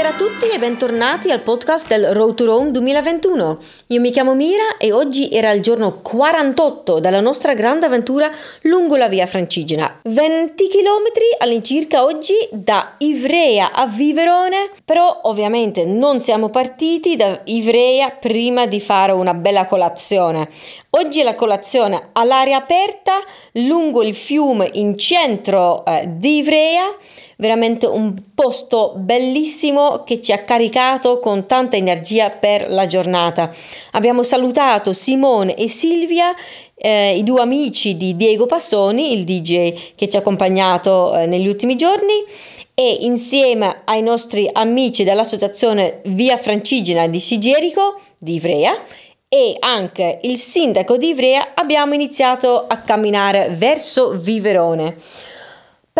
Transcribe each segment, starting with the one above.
Buonasera a tutti e bentornati al podcast del Road to Rome 2021. Io mi chiamo Mira e oggi era il giorno 48 della nostra grande avventura lungo la via Francigena. 20 km all'incirca oggi da Ivrea a Viverone, però ovviamente non siamo partiti da Ivrea prima di fare una bella colazione. Oggi è la colazione all'aria aperta lungo il fiume in centro eh, di Ivrea veramente un posto bellissimo che ci ha caricato con tanta energia per la giornata. Abbiamo salutato Simone e Silvia eh, i due amici di Diego Passoni, il DJ che ci ha accompagnato eh, negli ultimi giorni e insieme ai nostri amici dell'associazione Via Francigena di Sigerico di Ivrea e anche il sindaco di Ivrea abbiamo iniziato a camminare verso Viverone.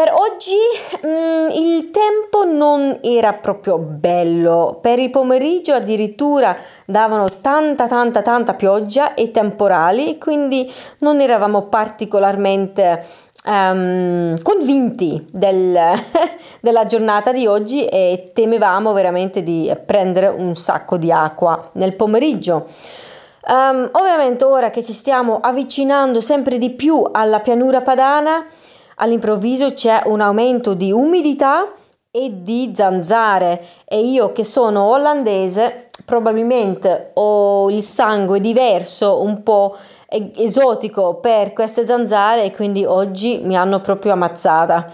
Per oggi mh, mm, il tempo non era proprio bello, per il pomeriggio addirittura davano tanta tanta tanta pioggia e temporali, quindi non eravamo particolarmente um, convinti del, della giornata di oggi e temevamo veramente di prendere un sacco di acqua nel pomeriggio. Um, ovviamente ora che ci stiamo avvicinando sempre di più alla pianura padana, all'improvviso c'è un aumento di umidità e di zanzare e io che sono olandese probabilmente ho il sangue diverso, un po' esotico per queste zanzare e quindi oggi mi hanno proprio ammazzata.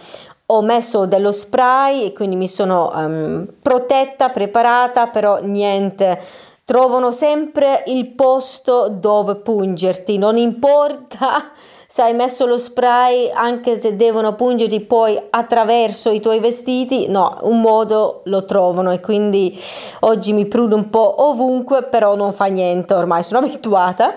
Ho messo dello spray e quindi mi sono um, protetta, preparata, però niente. Trovano sempre il posto dove pungerti, non importa se hai messo lo spray anche se devono pungerti poi attraverso i tuoi vestiti, no, un modo lo trovano e quindi oggi mi prudo un po' ovunque, però non fa niente, ormai sono abituata.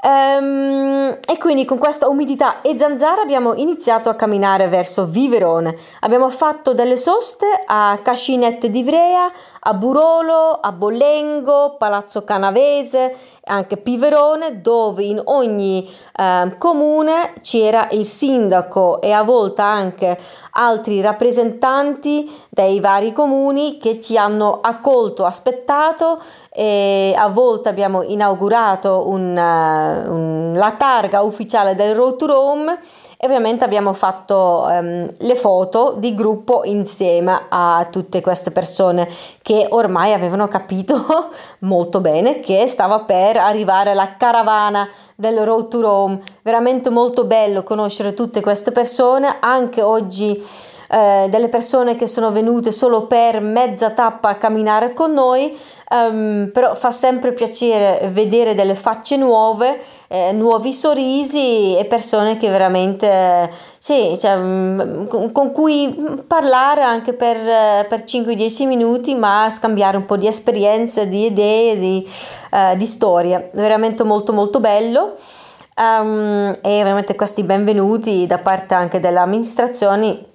Um, e quindi con questa umidità e zanzara abbiamo iniziato a camminare verso Viverone. Abbiamo fatto delle soste a Cascinette di Ivrea, a Burolo, a Bollengo, Palazzo Canavese, anche Piverone, dove in ogni eh, comune c'era il sindaco e a volte anche altri rappresentanti dei vari comuni che ci hanno accolto, aspettato e a volte abbiamo inaugurato un, uh, un, la targa ufficiale del Road to Rome e ovviamente abbiamo fatto um, le foto di gruppo insieme a tutte queste persone che ormai avevano capito molto bene che stava per arrivare la caravana del Road to Rome. Veramente molto bello conoscere tutte queste persone, anche oggi eh, delle persone che sono venute solo per mezza tappa a camminare con noi, um, però fa sempre piacere vedere delle facce nuove, eh, nuovi sorrisi e persone che veramente, sì, cioè, mm, con cui parlare anche per, per 5-10 minuti, ma scambiare un po' di esperienze, di idee, di, uh, di storie. Veramente molto molto bello. Um, e ovviamente questi benvenuti da parte anche delle amministrazioni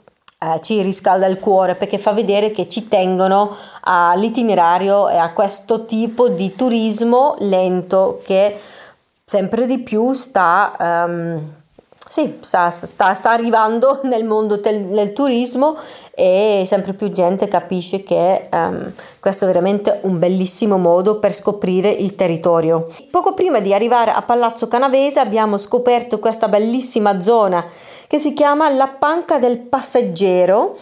eh, ci riscalda il cuore perché fa vedere che ci tengono all'itinerario e a questo tipo di turismo lento che sempre di più sta um, sì, sta, sta, sta, arrivando nel mondo del, del, turismo e sempre più gente capisce che um, questo è veramente un bellissimo modo per scoprire il territorio. Poco prima di arrivare a Palazzo Canavese abbiamo scoperto questa bellissima zona che si chiama La Panca del Passeggero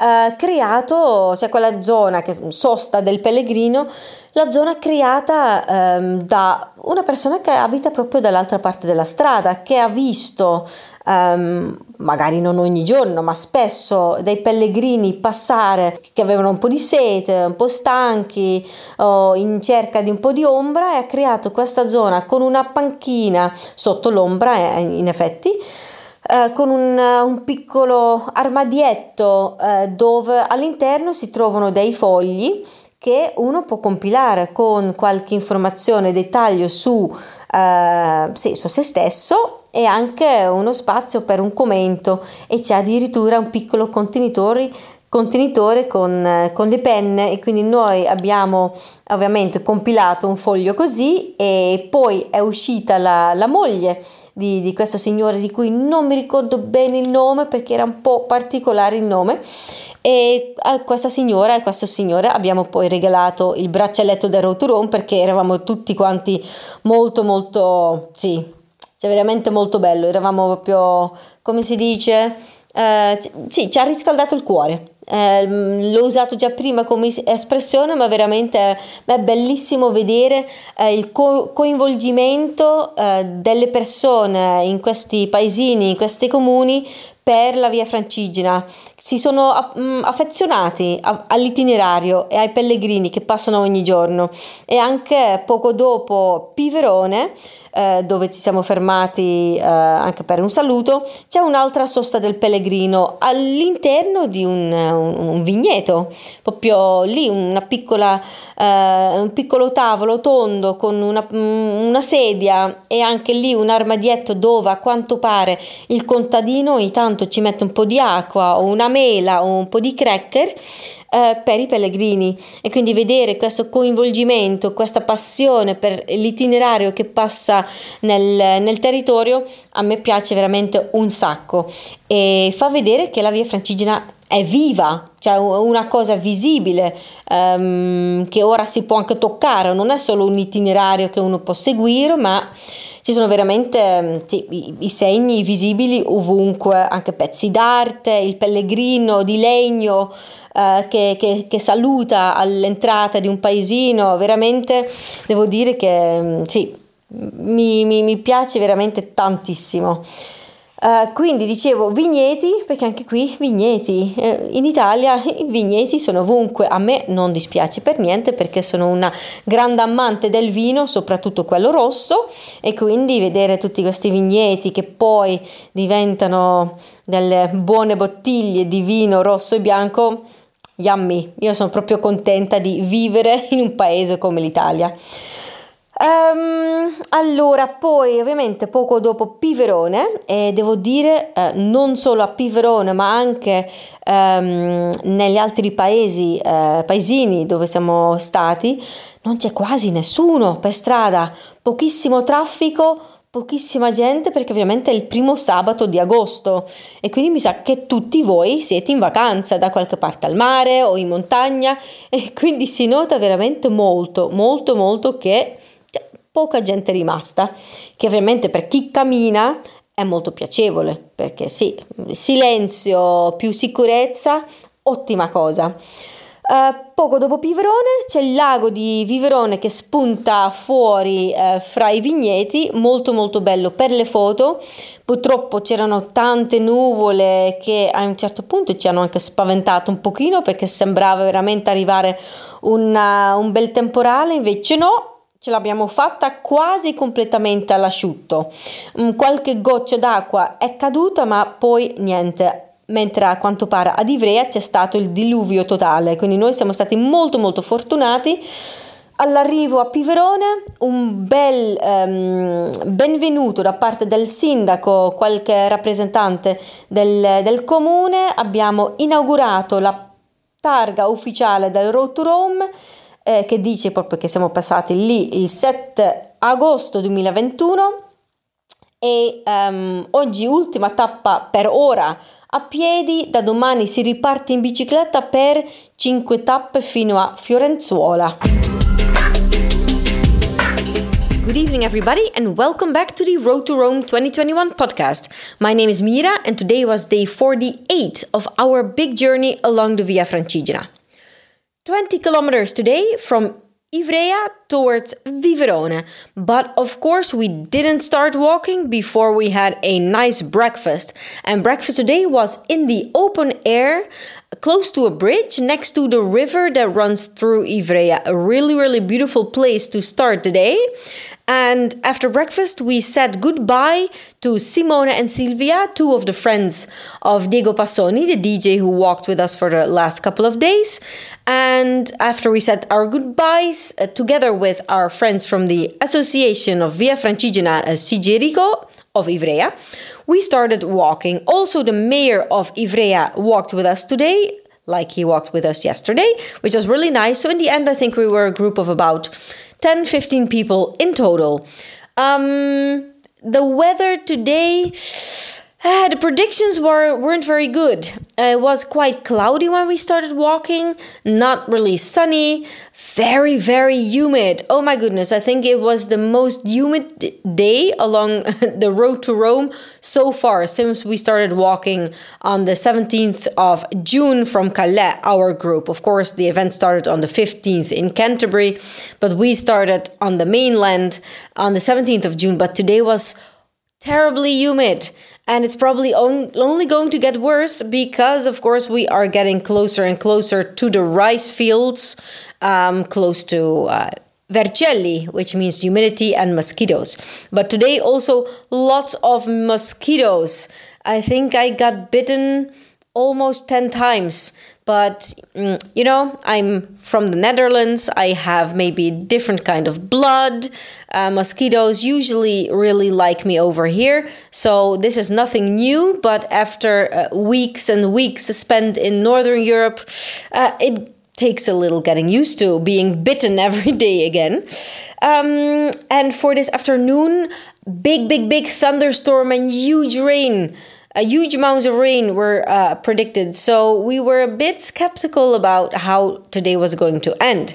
eh, creato, cioè quella zona che sosta del pellegrino, la zona creata ehm, da una persona che abita proprio dall'altra parte della strada, che ha visto, ehm, magari non ogni giorno, ma spesso dei pellegrini passare che avevano un po' di sete, un po' stanchi o in cerca di un po' di ombra e ha creato questa zona con una panchina sotto l'ombra, eh, in effetti eh, con un, un, piccolo armadietto eh, dove all'interno si trovano dei fogli che uno può compilare con qualche informazione, dettaglio su, eh, sì, su se stesso e anche uno spazio per un commento e c'è addirittura un piccolo contenitore contenitore con, con, le penne e quindi noi abbiamo ovviamente compilato un foglio così e poi è uscita la, la moglie di, di, questo signore di cui non mi ricordo bene il nome perché era un po' particolare il nome e a questa signora e questo signore abbiamo poi regalato il braccialetto del Roturon perché eravamo tutti quanti molto molto sì cioè veramente molto bello. Eravamo proprio come si dice eh, sì ci ha riscaldato il cuore. Eh, l'ho usato già prima come espressione, ma veramente è bellissimo vedere eh, il co- coinvolgimento eh, delle persone in questi paesini, in questi comuni per la via Francigena. Si sono mm, affezionati all'itinerario e ai pellegrini che passano ogni giorno e anche poco dopo Piverone eh, dove ci siamo fermati eh, anche per un saluto, c'è un'altra sosta del pellegrino all'interno di un, un, un vigneto, proprio lì una piccola, eh, un piccolo tavolo tondo con una, una sedia e anche lì un armadietto dove a quanto pare il contadino ogni tanto ci mette un po' di acqua o una mela o un po' di cracker eh, per i pellegrini. E quindi vedere questo coinvolgimento, questa passione per l'itinerario che passa nel, nel territorio a me piace veramente un sacco. E fa vedere che la via francigena è viva, cioè una cosa visibile um, che ora si può anche toccare, non è solo un itinerario che uno può seguire, ma ci sono veramente sì, i, i, segni visibili ovunque, anche pezzi d'arte, il pellegrino di legno eh, che, che, che, saluta all'entrata di un paesino, veramente devo dire che sì, mi, mi, mi piace veramente tantissimo. Uh, quindi dicevo vigneti, perché anche qui vigneti, uh, in Italia i vigneti sono ovunque, a me non dispiace per niente perché sono una grande amante del vino, soprattutto quello rosso e quindi vedere tutti questi vigneti che poi diventano delle buone bottiglie di vino rosso e bianco, yummy, io sono proprio contenta di vivere in un paese come l'Italia. Um, allora, poi ovviamente poco dopo Piverone, e devo dire eh, non solo a Piverone, ma anche um, negli altri paesi, eh, paesini dove siamo stati, non c'è quasi nessuno per strada, pochissimo traffico, pochissima gente perché ovviamente è il primo sabato di agosto. E quindi mi sa che tutti voi siete in vacanza da qualche parte al mare o in montagna. E quindi si nota veramente molto, molto, molto che poca gente rimasta, che ovviamente per chi cammina è molto piacevole, perché sì, silenzio più sicurezza, ottima cosa. Uh, poco dopo Piverone c'è il lago di Viverone che spunta fuori uh, fra i vigneti, molto molto bello per le foto. Purtroppo c'erano tante nuvole che a un certo punto ci hanno anche spaventato un pochino perché sembrava veramente arrivare una, un bel temporale, invece no, ce l'abbiamo fatta quasi completamente all'asciutto. Mm, qualche goccia d'acqua è caduta, ma poi niente. Mentre a quanto pare ad Ivrea c'è stato il diluvio totale, quindi noi siamo stati molto molto fortunati. All'arrivo a Piverone un bel um, benvenuto da parte del sindaco, qualche rappresentante del, del comune, abbiamo inaugurato la targa ufficiale del Road to Rome eh, che dice proprio che siamo passati lì il 7 agosto 2021 e um, oggi ultima tappa per ora a piedi, da domani si riparte in bicicletta per 5 tappe fino a Fiorenzuola. Good evening, everybody, and welcome back to the Road to Rome 2021 podcast. My name is Mira, and today was day 48 of our big journey along the Via Francigena. 20 kilometers today from Ivrea towards Viverone. But of course, we didn't start walking before we had a nice breakfast. And breakfast today was in the open air, close to a bridge next to the river that runs through Ivrea. A really, really beautiful place to start the day. And after breakfast, we said goodbye to Simona and Silvia, two of the friends of Diego Passoni, the DJ who walked with us for the last couple of days. And after we said our goodbyes, uh, together with our friends from the Association of Via Francigena uh, Sigerico of Ivrea, we started walking. Also, the mayor of Ivrea walked with us today, like he walked with us yesterday, which was really nice. So in the end, I think we were a group of about 10, 15 people in total. Um, the weather today uh, the predictions were weren't very good. Uh, it was quite cloudy when we started walking, not really sunny, very very humid. Oh my goodness, I think it was the most humid day along the road to Rome so far since we started walking on the 17th of June from Calais, our group. Of course, the event started on the 15th in Canterbury, but we started on the mainland on the 17th of June, but today was terribly humid and it's probably on, only going to get worse because of course we are getting closer and closer to the rice fields um, close to uh, Vercelli, which means humidity and mosquitoes. But today also lots of mosquitoes. I think I got bitten almost 10 times but mm, you know i'm from the netherlands i have maybe different kind of blood uh, mosquitoes usually really like me over here. So this is nothing new but after uh, weeks and weeks spent in northern europe uh, it takes a little getting used to being bitten every day again. Um, and for this afternoon big big big thunderstorm and huge rain a huge amounts of rain were uh, predicted, so we were a bit skeptical about how today was going to end.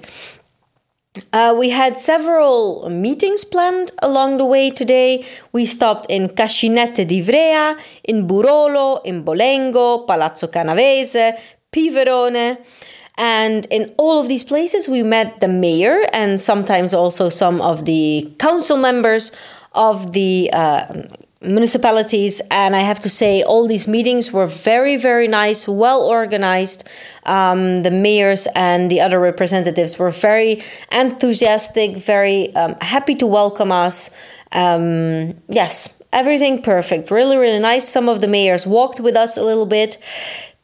Uh, we had several meetings planned along the way today. We stopped in Cascinette di d'Ivrea, in Burolo, in Bolengo, Palazzo Canavese, Piverone. And in all of these places, we met the mayor and sometimes also some of the council members of the uh, municipalities and i have to say all these meetings were very very nice well organized. Um, the mayors and the other representatives were very enthusiastic very um, happy to welcome us. Um, yes everything perfect. Really really nice. Some of the mayors walked with us a little bit.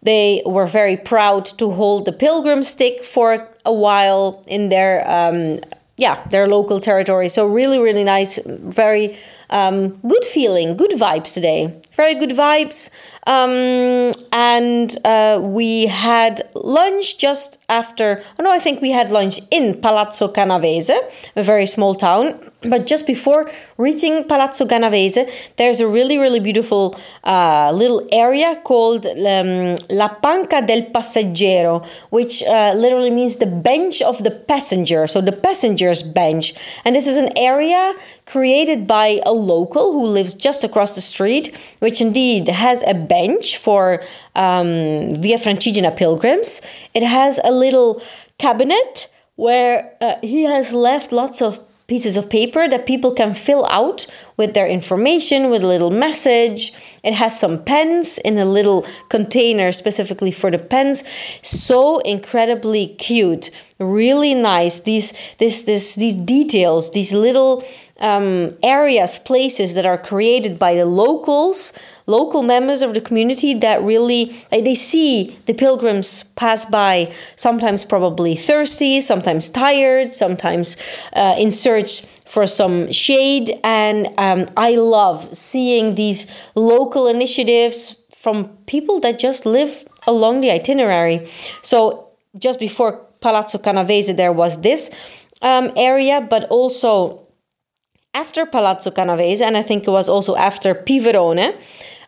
They were very proud to hold the pilgrim stick for a while in their um, yeah their local territory. So really really nice. Very um, good feeling, good vibes today. Very good vibes. Um, and uh, we had lunch just after. Oh no, I think we had lunch in Palazzo Canavese, a very small town. But just before reaching Palazzo Canavese, there's a really, really beautiful uh, little area called um, La Panca del Passeggero, which uh, literally means the bench of the passenger. So the passenger's bench. And this is an area created by a local who lives just across the street, which indeed has a bench for um, Via Francigena pilgrims. It has a little cabinet where uh, he has left lots of pieces of paper that people can fill out with their information with a little message. It has some pens in a little container specifically for the pens. So incredibly cute. Really nice. These this this these details these little um, areas, places that are created by the locals, local members of the community that really they see the pilgrims pass by, sometimes probably thirsty, sometimes tired, sometimes uh, in search for some shade. And um, I love seeing these local initiatives from people that just live along the itinerary. So just before Palazzo Canavese, there was this um, area, but also after Palazzo Canavese, and I think it was also after Piverone,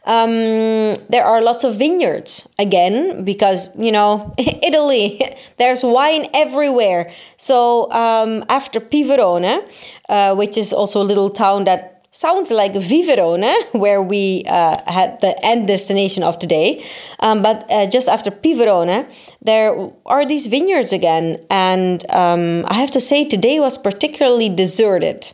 um, there are lots of vineyards again because you know Italy there's wine everywhere. So um, after Piverone uh, which is also a little town that sounds like Viverone where we uh, had the end destination of today um, but uh, just after Piverone there are these vineyards again and um, I have to say today was particularly deserted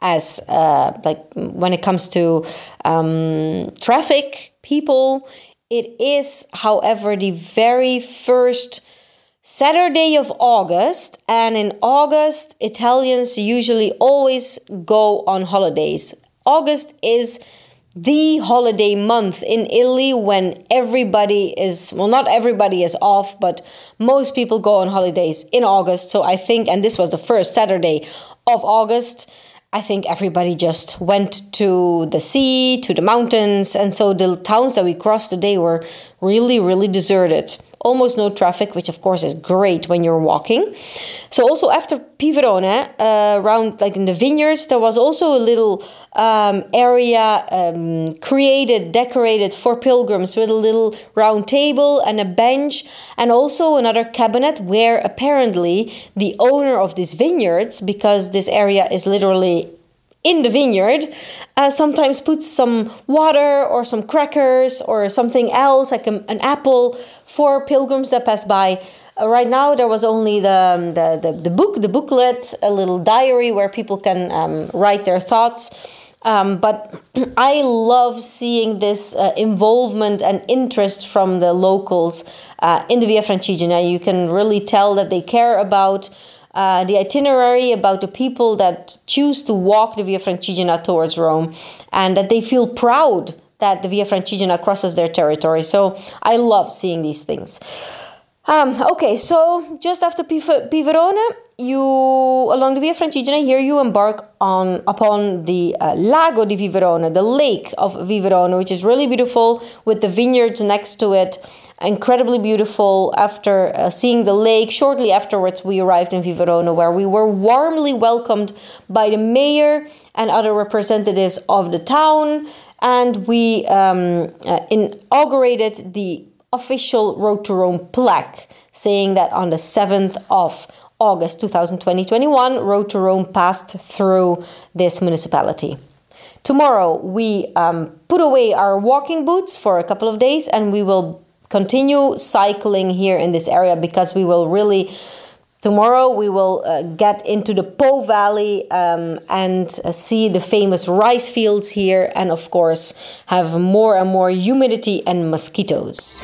as uh, like when it comes to um, traffic people it is however the very first saturday of august and in august italians usually always go on holidays. August is the holiday month in Italy when everybody is well not everybody is off but most people go on holidays in August. So I think and this was the first Saturday of August I think everybody just went to the sea, to the mountains, and so the towns that we crossed today were really, really deserted. Almost no traffic, which of course is great when you're walking. So also after Piverone, uh, around like in the vineyards, there was also a little um, area um, created, decorated for pilgrims with a little round table and a bench, and also another cabinet where apparently the owner of these vineyards, because this area is literally in the vineyard uh, sometimes puts some water or some crackers or something else like a, an apple for pilgrims that pass by uh, right now there was only the, um, the, the, the, book the booklet a little diary where people can um, write their thoughts um, but I love seeing this uh, involvement and interest from the locals uh, in the Via Francigena. You can really tell that they care about uh, the itinerary, about the people that choose to walk the Via Francigena towards Rome, and that they feel proud that the Via Francigena crosses their territory. So I love seeing these things. Um, okay, so just after Piverone, you along the Via Francigena here you embark on upon the uh, Lago di Viverone, the lake of Viverone, which is really beautiful with the vineyards next to it. Incredibly beautiful. After uh, seeing the lake, shortly afterwards we arrived in Viverone, where we were warmly welcomed by the mayor and other representatives of the town, and we um, uh, inaugurated the official Road to Rome plaque, saying that on the 7th of August 2020-21, Road to Rome passed through this municipality. Tomorrow, we um, put away our walking boots for a couple of days and we will continue cycling here in this area because we will really Tomorrow we will uh, get into the Po Valley um, and uh, see the famous rice fields here, and of course, have more and more humidity and mosquitoes.